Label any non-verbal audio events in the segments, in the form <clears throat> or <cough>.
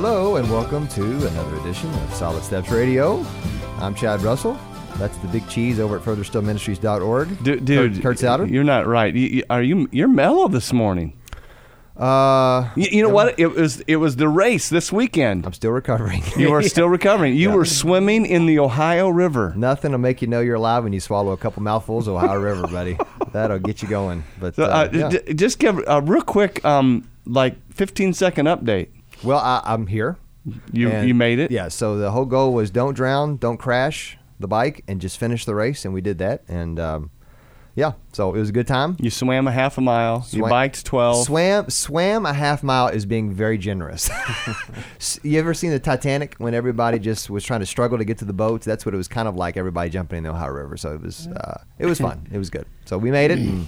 Hello, and welcome to another edition of Solid Steps Radio. I'm Chad Russell. That's the big cheese over at furtherstillministries.org. Du- dude, Kurt, Souter. You're not right. You, you- are you? You're mellow this morning. Uh, You, you know what? It was it was the race this weekend. I'm still recovering. You are <laughs> still recovering. You Yeah. were swimming in the Ohio River. Nothing will make you know you're alive when you swallow a couple mouthfuls of Ohio River, buddy. <laughs> That'll get you going. But So, uh, uh, yeah. d- just give a real quick, um, like 15 second update. Well, I, I'm here. You And- you made it. Yeah. So the whole goal was don't drown, don't crash the bike, and just finish the race, and we did that. And um, yeah, so it was a good time. You swam a half a mile. you biked 12. Swam swam a half mile is being very generous. <laughs> You ever seen the Titanic when everybody just was trying to struggle to get to the boats? That's what it was kind of like. Everybody jumping in the Ohio River. So it was uh, it was fun. It was good. So we made it. And,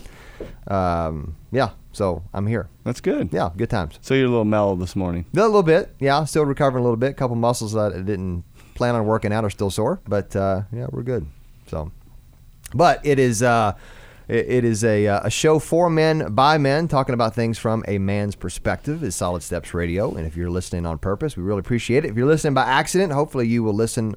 um, yeah. So I'm here. That's good. Yeah. Good times. So you're a little mellow this morning. A little bit. Yeah. Still recovering a little bit. A couple muscles that I didn't plan on working out are still sore, but uh, yeah, we're good. So, but it is. Uh, it is a, uh, a show for men by men, talking about things from a man's perspective. Is Solid Steps Radio, and if you're listening on purpose, we really appreciate it. If you're listening by accident, hopefully you will listen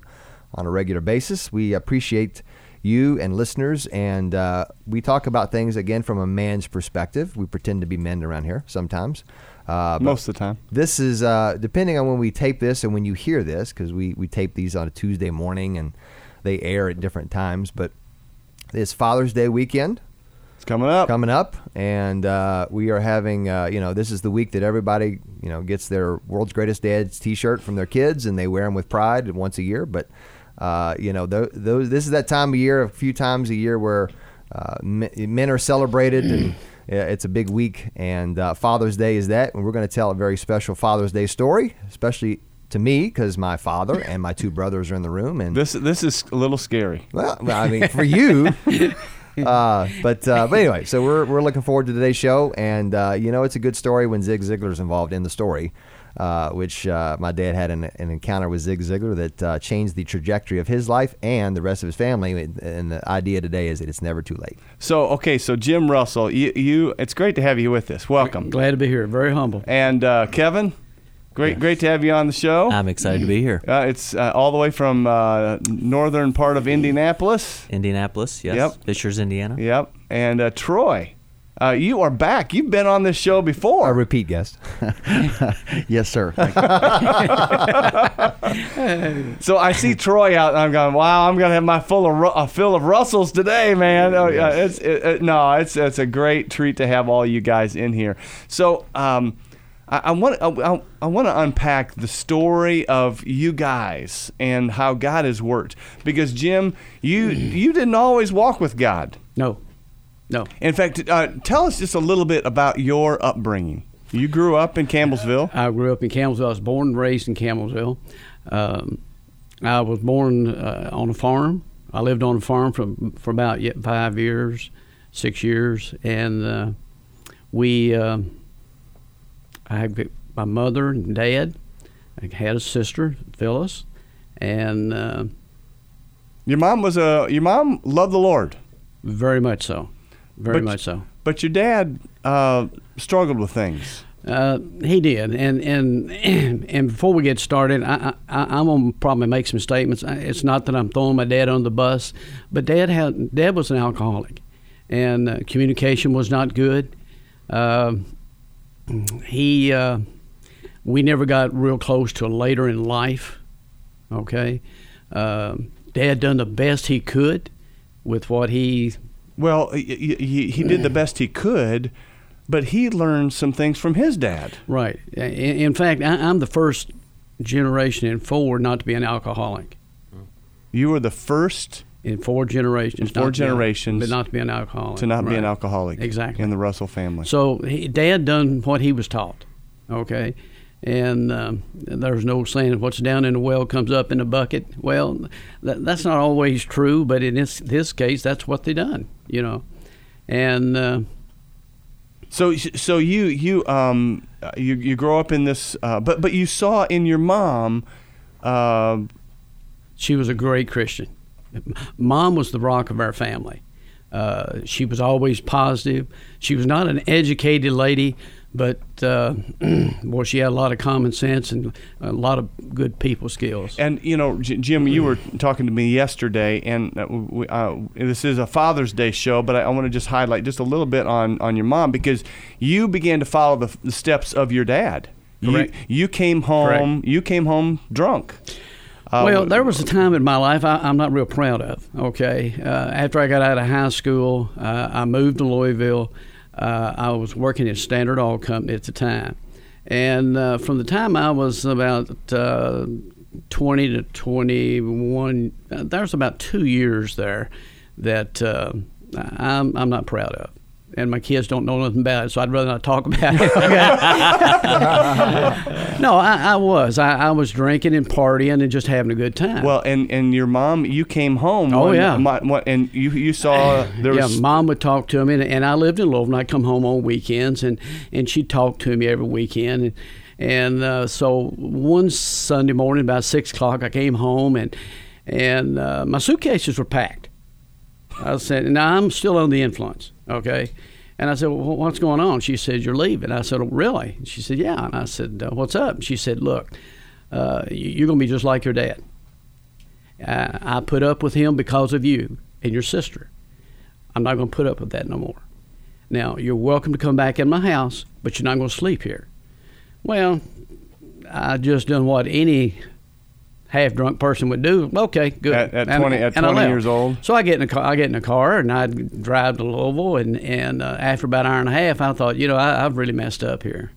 on a regular basis. We appreciate you and listeners, and uh, we talk about things again from a man's perspective. We pretend to be men around here sometimes. Uh, Most of the time. this is uh, depending on when we tape this and when you hear this, because we, we tape these on a Tuesday morning and they air at different times. But it's Father's Day weekend It's coming up. coming up, and uh, we are having uh, you know this is the week that everybody you know gets their World's Greatest Dads T-shirt from their kids, and they wear them with pride once a year. But uh, you know th- those this is that time of year, a few times a year where uh, men, men are celebrated and. <clears throat> It's a big week, and uh, Father's Day is that, and we're going to tell a very special Father's Day story, especially to me because my father and my two brothers are in the room, and This this is a little scary. well, I mean, for you. <laughs> Uh, but uh, but anyway, so we're, we're looking forward to today's show, and uh, you know it's a good story when Zig Ziglar's involved in the story, uh, which uh, my dad had an, an encounter with Zig Ziglar that uh, changed the trajectory of his life and the rest of his family. And the idea today is that it's never too late. So okay, so Jim Russell, you, you it's great to have you with us. Welcome. Glad to be here. Very humble. And uh, Kevin, great great to have you on the show. I'm excited to be here. Uh, it's uh, all the way from uh, northern part of Indianapolis. Indianapolis, yes. Yep. Fishers, Indiana. Yep. And uh, Troy, uh, you are back. You've been on this show before. A repeat guest. <laughs> Yes, sir. <laughs> So I see Troy out, and I'm going, "Wow, I'm gonna have my full of Ru- a fill of Russells today, man." Oh, yeah, it's it, it, no, it's it's a great treat to have all you guys in here. So um, I, I want I, I, I want to unpack the story of you guys and how God has worked because Jim, you you didn't always walk with God. No, no. In fact, uh, tell us just a little bit about your upbringing. You grew up in Campbellsville. I grew up in Campbellsville. I was born and raised in Campbellsville. Um, I was born uh, on a farm. I lived on a farm for for about yet five years, six years, and uh, we. Uh, I had my mother and dad. I had a sister, Phyllis, and uh, Your mom was a your mom loved the Lord. very much so, very But- much so. But your dad uh, struggled with things. Uh, he did, and and <clears throat> and before we get started, I, I I'm gonna probably make some statements. It's not that I'm throwing my dad on the bus, but dad had dad was an alcoholic, and uh, communication was not good. Uh, he uh, we never got real close till later in life. Okay, Um dad done the best he could with what he Well, he, he, he did the best he could, but he learned some things from his dad. right. In, fact, I, I'm the first generation in four not to be an alcoholic. You were the first in four generations. In four to be generations but not to be an alcoholic. to not be an alcoholic. Exactly. In the Russell family. So he, Dad done what he was taught, okay, and um, there's no saying what's down in the well comes up in the bucket. Well, that, that's not always true, but in this this case, that's what they done, you know, and. Uh, So, so you you um you you grow up in this, uh, but but you saw in your mom, uh, She was a great Christian. Mom was the rock of our family. Uh, she was always positive. She was not an educated lady, but uh, <clears throat> boy, she had a lot of common sense and a lot of good people skills. And you know, J- Jim, you were talking to me yesterday, and uh, we, uh, this is a Father's Day show, but I, I want to just highlight just a little bit on on your mom because you began to follow the, the steps of your dad. Correct. You, you came home. You came home drunk. Uh, well, there was a time in my life I, I'm not real proud of. Okay, uh, after I got out of high school, uh, I moved to Louisville. Uh, I was working at Standard Oil Company at the time, and uh, from the time I was about uh, 20 to 21, uh, there was about two years there that uh, I'm, I'm not proud of. And my kids don't know nothing about it, so I'd rather not talk <laughs> about it. okay? <laughs> no, I, I was. I, I was drinking and partying and just having a good time. Well, and and your mom, you came home. Oh, when yeah. my- what- and you you saw there yeah, was mom would talk to me, and, and I lived in Louisville. And I'd come home on weekends, and and she'd talk to me every weekend. And, and uh, so one Sunday morning, about six o'clock, I came home, and and uh, my suitcases were packed. I said, "Now I'm still under the influence." Okay. And I said, well, what's going on? She said, you're leaving. I said, oh, really? She said, yeah. And I said, uh, what's up? She said, look, uh, you- you're going to be just like your dad. Uh, I put up with him because of you and your sister. I'm not going to put up with that no more. Now, you're welcome to come back in my house, but you're not going to sleep here. Well, I just done what any half drunk person would do. Okay, good. At- at And- 20 at 20 years old? So I get in a car. I get in a car and I drive to Louisville. And and uh, after about an hour and a half, I thought, you know, I, I've really messed up here.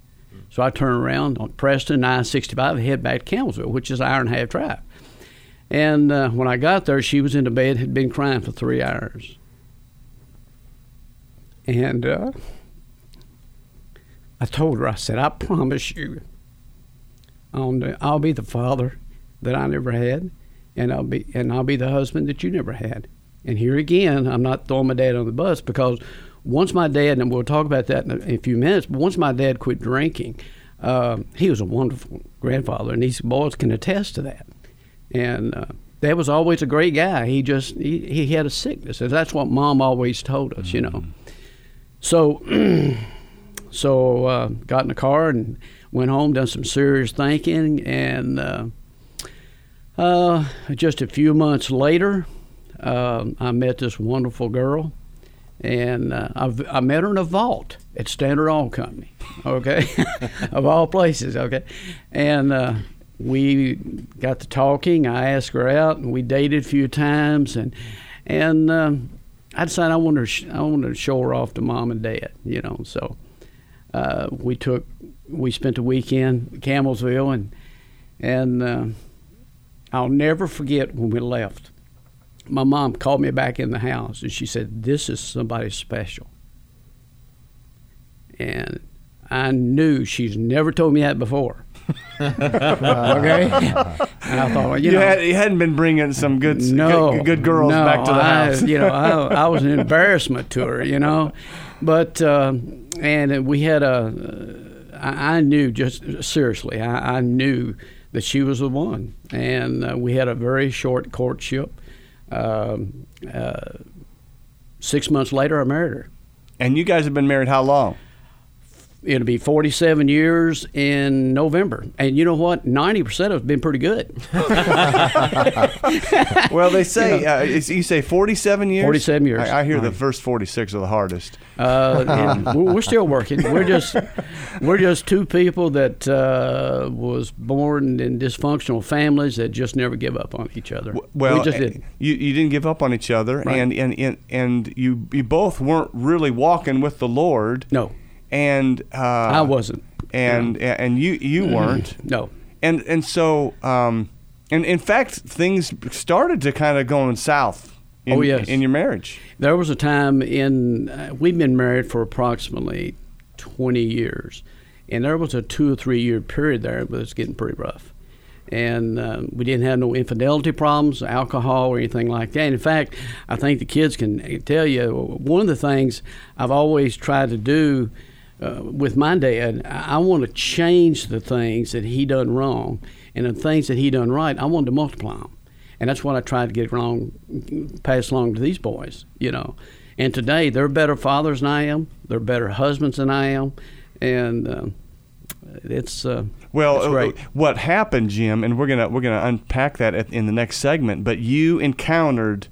So I turn around on Preston 965 and head back to Campbellsville, which is an hour and a half drive. And uh, when I got there, she was in the bed, had been crying for three hours. And uh, I told her, I said, I promise you, I'll, I'll be the father that I never had, and I'll be and I'll be the husband that you never had. And here again, I'm not throwing my dad on the bus because once my dad, and we'll talk about that in a, in a few minutes, but once my dad quit drinking, uh, he was a wonderful grandfather, and these boys can attest to that. And uh, Dad was always a great guy. He just he, he had a sickness, and that's what Mom always told us, you know. So, <clears throat> so uh, got in the car and went home, done some serious thinking, and uh, uh, just a few months later, um I met this wonderful girl, and uh, I, met her in a vault at Standard Oil Company, okay, <laughs> of all places, okay, and uh, we got to talking. I asked her out, and we dated a few times, and and um, I decided I wanted to I wanted to show her off to mom and dad, you know. So uh, we took we spent the weekend in Campbellsville, and and uh, I'll never forget when we left. My mom called me back in the house, and she said, "This is somebody special." And I knew she's never told me that before. <laughs> okay, and I thought, well, you, You, know, had, you hadn't been bringing some good no, good, good girls no, back to the I, house. you know, I, <laughs> I was an embarrassment to her, you know, but uh, and we had a. I, I knew just seriously, I, I knew that she was the one, and uh, we had a very short courtship. Um, uh, six months later, I married her. and you guys have been married how long? It'll be 47 years in November, and you know what? 90 percent of it's been pretty good. <laughs> Well, they say uh, you say forty-seven years. 47 years. I, I hear the first forty-six are the hardest. Uh, we're still working. We're just we're just two people that uh, was born in dysfunctional families that just never give up on each other. Well, we just uh, didn't. You, you didn't give up on each other, Right. and, and, and and you you both weren't really walking with the Lord. No, and uh, I wasn't. and and you you weren't, No. and and so um, and in fact things started to kind of going south. In, Oh, yes. in your marriage. There was a time in uh, we've been married for approximately 20 years, and there was a two or three year period there that was getting pretty rough. And uh, we didn't have no infidelity problems, alcohol, or anything like that. And In fact, I think the kids can tell you one of the things I've always tried to do uh, with my dad. I, I want to change the things that he done wrong, and the things that he done right. I wanted to multiply them and that's what I tried to get along, pass along to these boys, you know. And today they're better fathers than I am. They're better husbands than I am. and um, it's uh, Well, it's uh, what happened, Jim, and we're gonna we're gonna unpack that at, in the next segment. But you encountered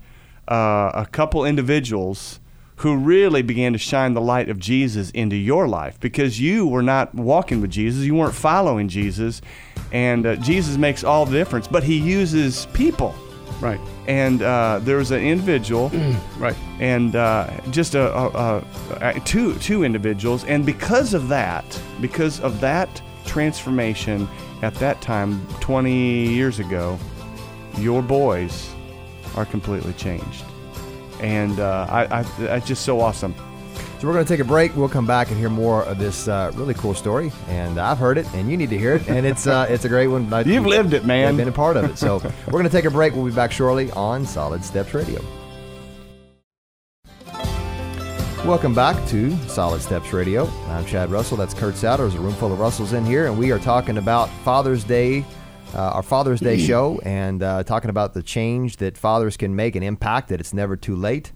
uh, a couple individuals who really began to shine the light of Jesus into your life because you were not walking with Jesus, you weren't following Jesus, and uh, Jesus makes all the difference. But He uses people, right, and uh, there was an individual <clears throat> right. and uh, just a, a, a, two two individuals, and because of that, because of that transformation at that time, 20 years ago, your boys are completely changed, and uh, I, I, that's just so awesome. So we're going to take a break. We'll come back and hear more of this uh, really cool story. And I've heard it, and you need to hear it. And it's uh, <laughs> it's a great one. I- You've lived it, man. I've been a part of it. So <laughs> we're going to take a break. We'll be back shortly on Solid Steps Radio. Welcome back to Solid Steps Radio. I'm Chad Russell. That's Kurt Souter. There's a room full of Russells in here, and we are talking about Father's Day, our Father's Day show, and uh, talking about the change that fathers can make, and impact that it's never too late.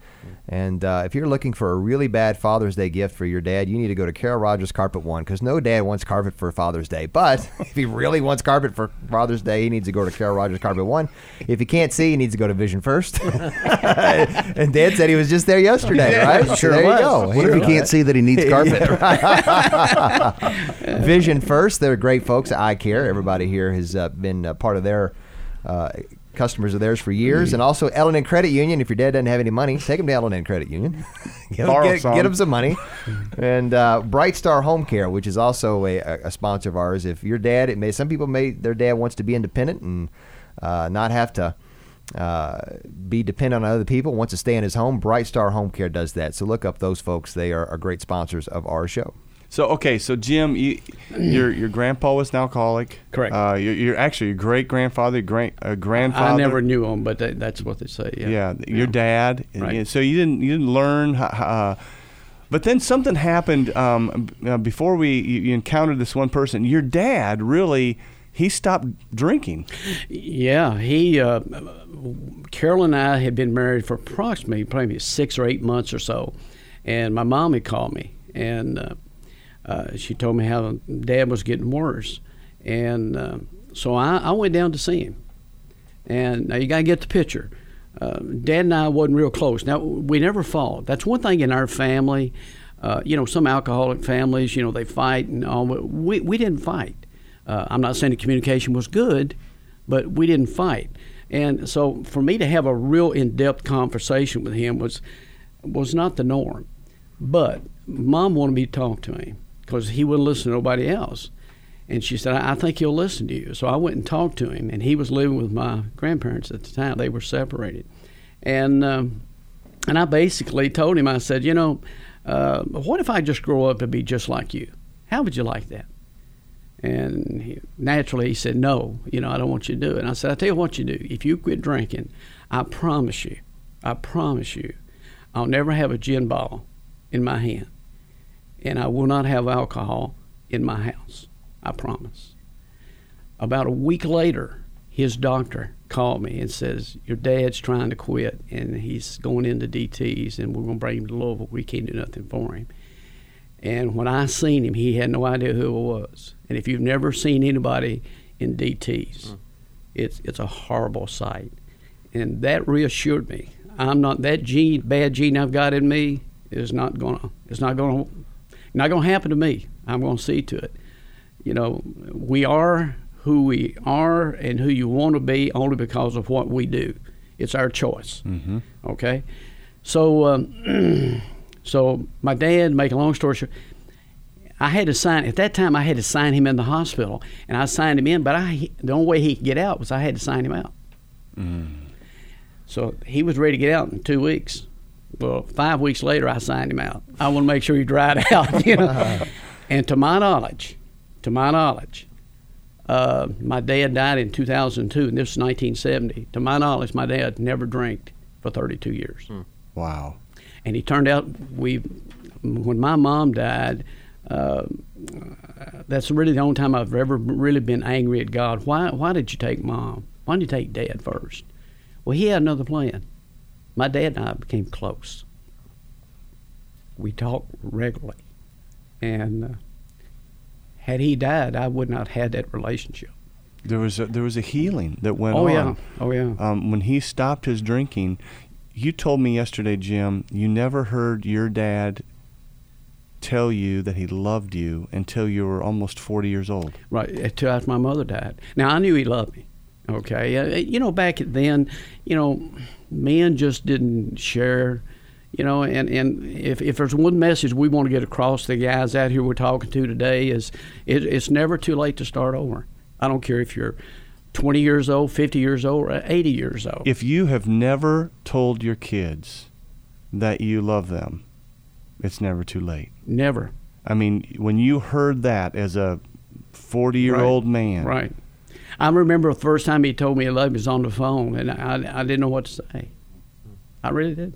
And uh, if you're looking for a really bad Father's Day gift for your dad, you need to go to Carol Rogers Carpet One because no dad wants carpet for Father's Day. But <laughs> if he really wants carpet for Father's Day, he needs to go to Carol Rogers Carpet One. If he can't see, he needs to go to Vision First. <laughs> and Dad said he was just there yesterday, right? So Sure there was. you go. What if he can't see that he needs carpet? <laughs> Vision First, they're great folks at Eye Care. Everybody here has uh, been a part of their uh, customers of theirs for years. And also L&N Credit Union. If your dad doesn't have any money, take him to L&N Credit Union. <laughs> get, get, some. get him some money. <laughs> and uh, Bright Star Home Care, which is also a, a sponsor of ours. If your dad, it may some people may their dad wants to be independent and uh, not have to uh, be dependent on other people, wants to stay in his home. Bright Star Home Care does that. So look up those folks. They are, are great sponsors of our show. So okay, so Jim, you, your your grandpa was an alcoholic. Correct. Uh, you're, you're actually your great grandfather, great uh, grandfather. I never knew him, but that, that's what they say. Yeah. Yeah, your dad. Right. and so you didn't you didn't learn. Uh, but then something happened um, uh, before we you, you encountered this one person. Your dad really he stopped drinking. Yeah, he, uh, Carol and I had been married for approximately probably six or eight months or so, and my mom had called me, and uh, uh, she told me how Dad was getting worse, and uh, so I, I went down to see him, and now you got to get the picture. Uh, Dad and I wasn't real close. Now we never fought. That's one thing in our family. Uh, you know, some alcoholic families, you know, they fight and all. We we didn't fight. Uh, I'm not saying the communication was good, but we didn't fight. And so for me to have a real in-depth conversation with him was was not the norm. But mom wanted me to talk to him because he wouldn't listen to nobody else. And she said, I I think he'll listen to you. So I went and talked to him, and he was living with my grandparents at the time. They were separated. And, um, and I basically told him, I said, you know, uh, what if I just grow up to be just like you? How would you like that? And he, naturally, he said, No, you know, I don't want you to do it. And I said, I'll tell you what you do. If you quit drinking, I promise you, I promise you, I'll never have a gin bottle in my hand. And I will not have alcohol in my house. I promise. About a week later, his doctor called me and says, Your dad's trying to quit and he's going into DTs and we're going to bring him to Louisville. We can't do nothing for him. And when I seen him, he had no idea who I was. And if you've never seen anybody in DTs, hmm. it's it's a horrible sight. And that reassured me. I'm not that gene, bad gene I've got in me is not gonna it's not gonna not gonna happen to me. I'm gonna see to it. You know, we are who we are and who you want to be only because of what we do. It's our choice. Mm-hmm. Okay, so. Um, <clears throat> So my dad, make a long story short, I had to sign at that time. I had to sign him in the hospital, and I signed him in. But I, the only way he could get out was I had to sign him out. So he was ready to get out in two weeks. Well, five weeks later, I signed him out. I want to make sure he dried <laughs> out, you know. <laughs> and to my knowledge, to my knowledge, uh, my dad died in 2002, and this is 1970. To my knowledge, my dad never drank for 32 years Wow. and he turned out we when my mom died uh, that's really the only time I've ever really been angry at God why why did you take mom why did you take dad first well he had another plan my dad and I became close we talked regularly and uh, had he died, I would not have had that relationship. There was a, there was a healing that went Oh on. yeah, oh yeah. Um, when he stopped his drinking, you told me yesterday, Jim, you never heard your dad tell you that he loved you until you were almost 40 years old. Right, until after my mother died. Now I knew he loved me. Okay, Uh, you know back then, you know, men just didn't share. You know, and, and if, if there's one message we want to get across to the guys out here we're talking to today is it, it's never too late to start over. I don't care if you're 20 years old, 50 years old, or 80 years old. If you have never told your kids that you love them, it's never too late. never. I mean, when you heard that as a 40 year old man, Right. I remember the first time he told me he loved me was on the phone, and I, I didn't know what to say. I really did.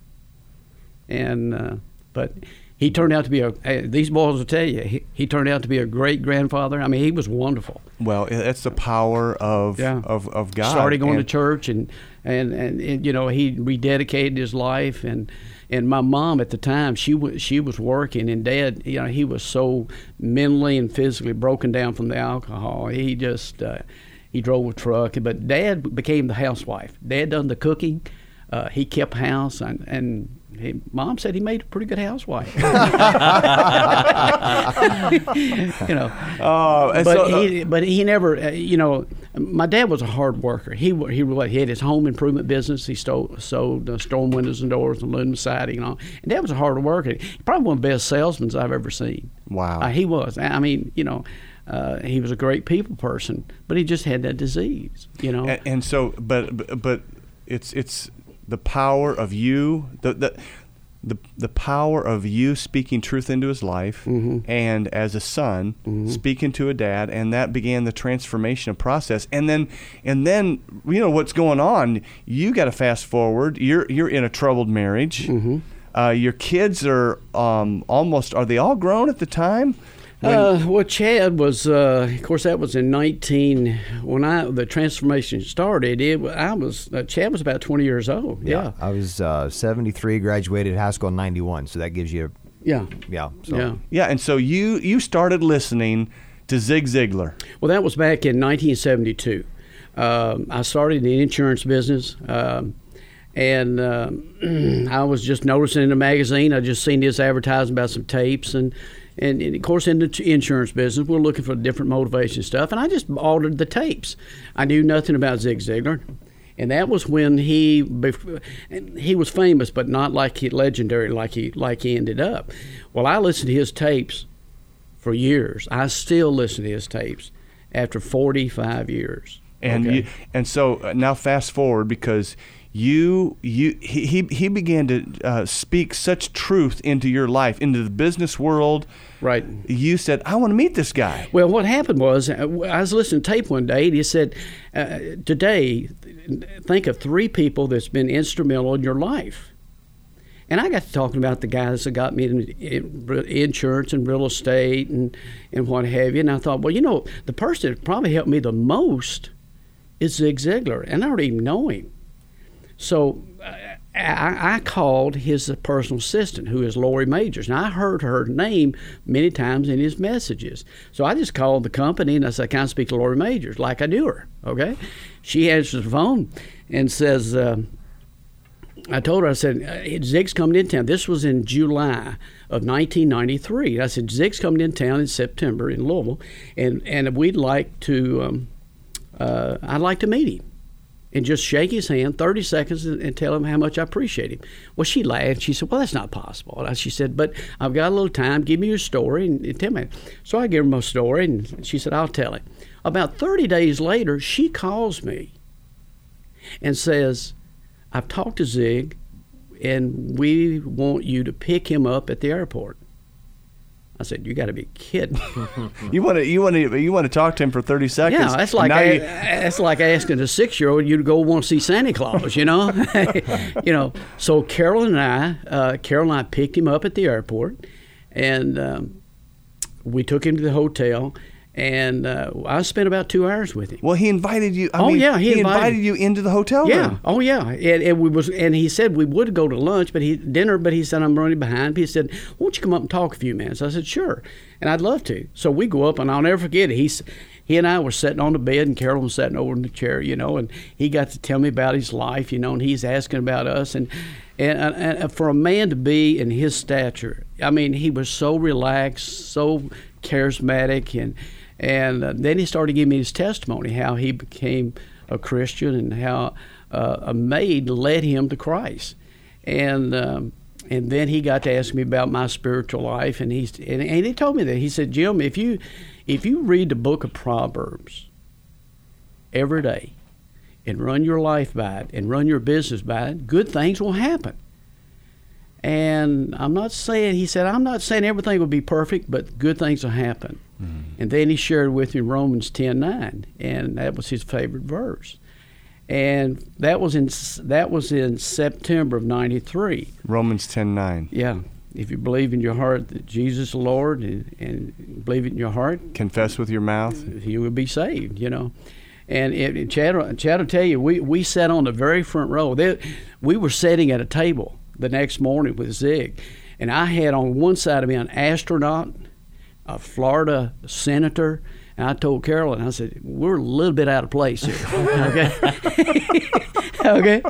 And uh, but he turned out to be a. eh, These boys will tell you he, he turned out to be a great grandfather. I mean, he was wonderful. well, that's the power of Yeah. of, of God. Started going to church, and, and and and you know he rededicated his life, and and my mom at the time she was she was working, and dad you know he was so mentally and physically broken down from the alcohol. He just uh, he drove a truck, but dad became the housewife. Dad done the cooking. Uh, he kept house, and, and he, mom said he made a pretty good housewife. <laughs> you know, Oh, but so, uh, he but he never uh, you know my dad was a hard worker he he he had his home improvement business he stole, sold uh, storm windows and doors and aluminum siding and all and dad was a hard worker probably one of the best salesmen I've ever seen Wow. uh, he was I mean you know uh, he was a great people person but he just had that disease you know? And, and so but but- it's it's the power of you the the the, the power of you speaking truth into his life Mm-hmm. and as a son speaking to a dad and that began the transformation process. And then and then you know what's going on you got to fast forward. You're you're in a troubled marriage. Mm-hmm. uh, your kids are um, almost are they all grown at the time Uh, well, Chad was, uh, of course, that was in 19 when I the transformation started. It I was uh, Chad was about 20 years old. Yeah, I was uh, 73, graduated high school in 91, so that gives you, yeah, yeah. So. yeah. yeah and so you you started listening to Zig Ziglar Well, that was back in 1972. Um, I started in the insurance business, um, and um <clears throat> I was just noticing in the magazine. I just seen this advertising about some tapes, and, and and of course in the insurance business, we're looking for different motivation stuff. And I just ordered the tapes. I knew nothing about Zig Ziglar. And that was when he bef- he was famous, but not like he legendary like he like he ended up. Well, I listened to his tapes for years. I still listen to his tapes after 45 years. and Okay. you, and so uh, now fast forward because you you he he, began to uh, speak such truth into your life into the business world right. you said i want to meet this guy Well, what happened was uh, I was listening to tape one day, and he said, uh, "Today, think of three people that's been instrumental in your life." And I got to talking about the guys that got me in, in insurance and real estate and, and what have you. And I thought, well, you know, the person that probably helped me the most is Zig Ziglar, and I don't even know him. So uh, I, I called his personal assistant, who is Laurie Magers. And I heard her name many times in his messages. So I just called the company and I said, Can I speak to Laurie Magers? Like I knew her. Okay. She answers the phone and says, uh, I told her, I said, Zig's coming in town. This was in July of 1993. I said, Zig's coming in town in September in Louisville, and, and we'd like to, um, uh, I'd like to meet him and just shake his hand 30 seconds and, and tell him how much I appreciate him. Well, she laughed. She said, Well, that's not possible. And she said, But I've got a little time. Give me your story and, and tell me. So I gave her my story, and she said, I'll tell it. About 30 days later, she calls me and says, I've talked to Zig, and we want you to pick him up at the airport. I said, "You got to be kidding!" <laughs> you want to you want to you want to talk to him for 30 seconds yeah, that's like a, you- that's like asking a six-year-old you to go want to see Santa Claus. You know, <laughs> you know. So Carol and I, uh, Carol and I picked him up at the airport, and um, we took him to the hotel. And uh, I spent about two hours with him. Well, he invited you. I Oh, mean, yeah, he invited, invited- you into the hotel Yeah. room. Oh, yeah. And, and we was, and he said we would go to lunch, but he dinner. But he said I'm running behind. He said, "Won't you come up and talk a few minutes?" I said, "Sure," and I'd love to. So we go up, and I'll never forget it. He's he and I were sitting on the bed, and Carolyn was sitting over in the chair, you know, and he got to tell me about his life, you know, and he's asking about us, and and, and, and for a man to be in his stature, I mean, he was so relaxed, so charismatic, and and uh, then he started giving me his testimony, how he became a Christian, and how uh, a maid led him to Christ, and. Um, and then he got to ask me about my spiritual life, and he's and, and he told me that he said, Jim, if you if you read the book of Proverbs every day, and run your life by it, and run your business by it, good things will happen. And I'm not saying he said I'm not saying everything will be perfect, but good things will happen. Mm-hmm. And then he shared with me Romans 10:9, and that was his favorite verse. And that was in that was in September of '93. Romans ten nine. Yeah. If you believe in your heart that Jesus is Lord and, and believe it in your heart, Confess with your mouth. you will be saved, you know. And it, it, Chad, Chad will tell you, we, we sat on the very front row. They, we were sitting at a table the next morning with Zig. And I had on one side of me an astronaut, a Florida senator, and I told Carolyn, I said, we're a little bit out of place here. <laughs> okay. <laughs> okay.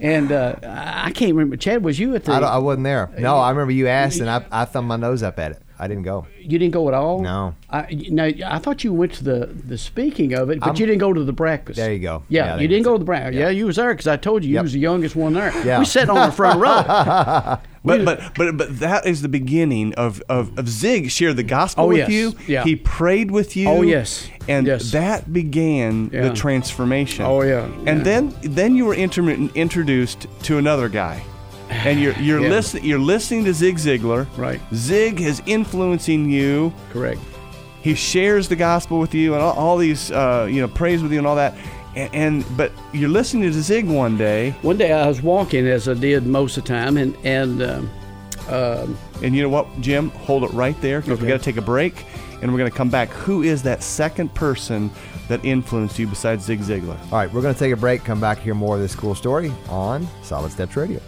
And uh, I can't remember. Chad, was you at the. I, I wasn't there. No, I remember you asked, and I, I thumbed my nose up at it. I didn't go. You didn't go at all. No. I now I thought you went to the the speaking of it, but I'm- you didn't go to the breakfast. There you go. Yeah, Yeah, you didn't go go. to the breakfast. Yeah. Yeah. you was there because I told you you Yep. was the youngest one there. Yeah. We sat on the front row. <laughs> But but but but that is the beginning of of, of Zig shared the gospel Oh, with yes. you. Yeah. He prayed with you. Oh, yes. And Yes. that began Yeah. the transformation. Oh, yeah. And Yeah. then then you were inter- introduced to another guy. And you're you're Yeah. listening you're listening to Zig Ziglar. Right. Zig is influencing you. Correct. He shares the gospel with you and all, all these uh, you know prays with you and all that. And, and but you're listening to Zig one day, One day I was walking as I did most of the time, and and um, um, And you know what, Jim? Hold it right there because we got to take a break and we're going to come back. Who is that second person that influenced you besides Zig Ziglar? All right, we're going to take a break, come back, hear more of this cool story on Solid Steps Radio.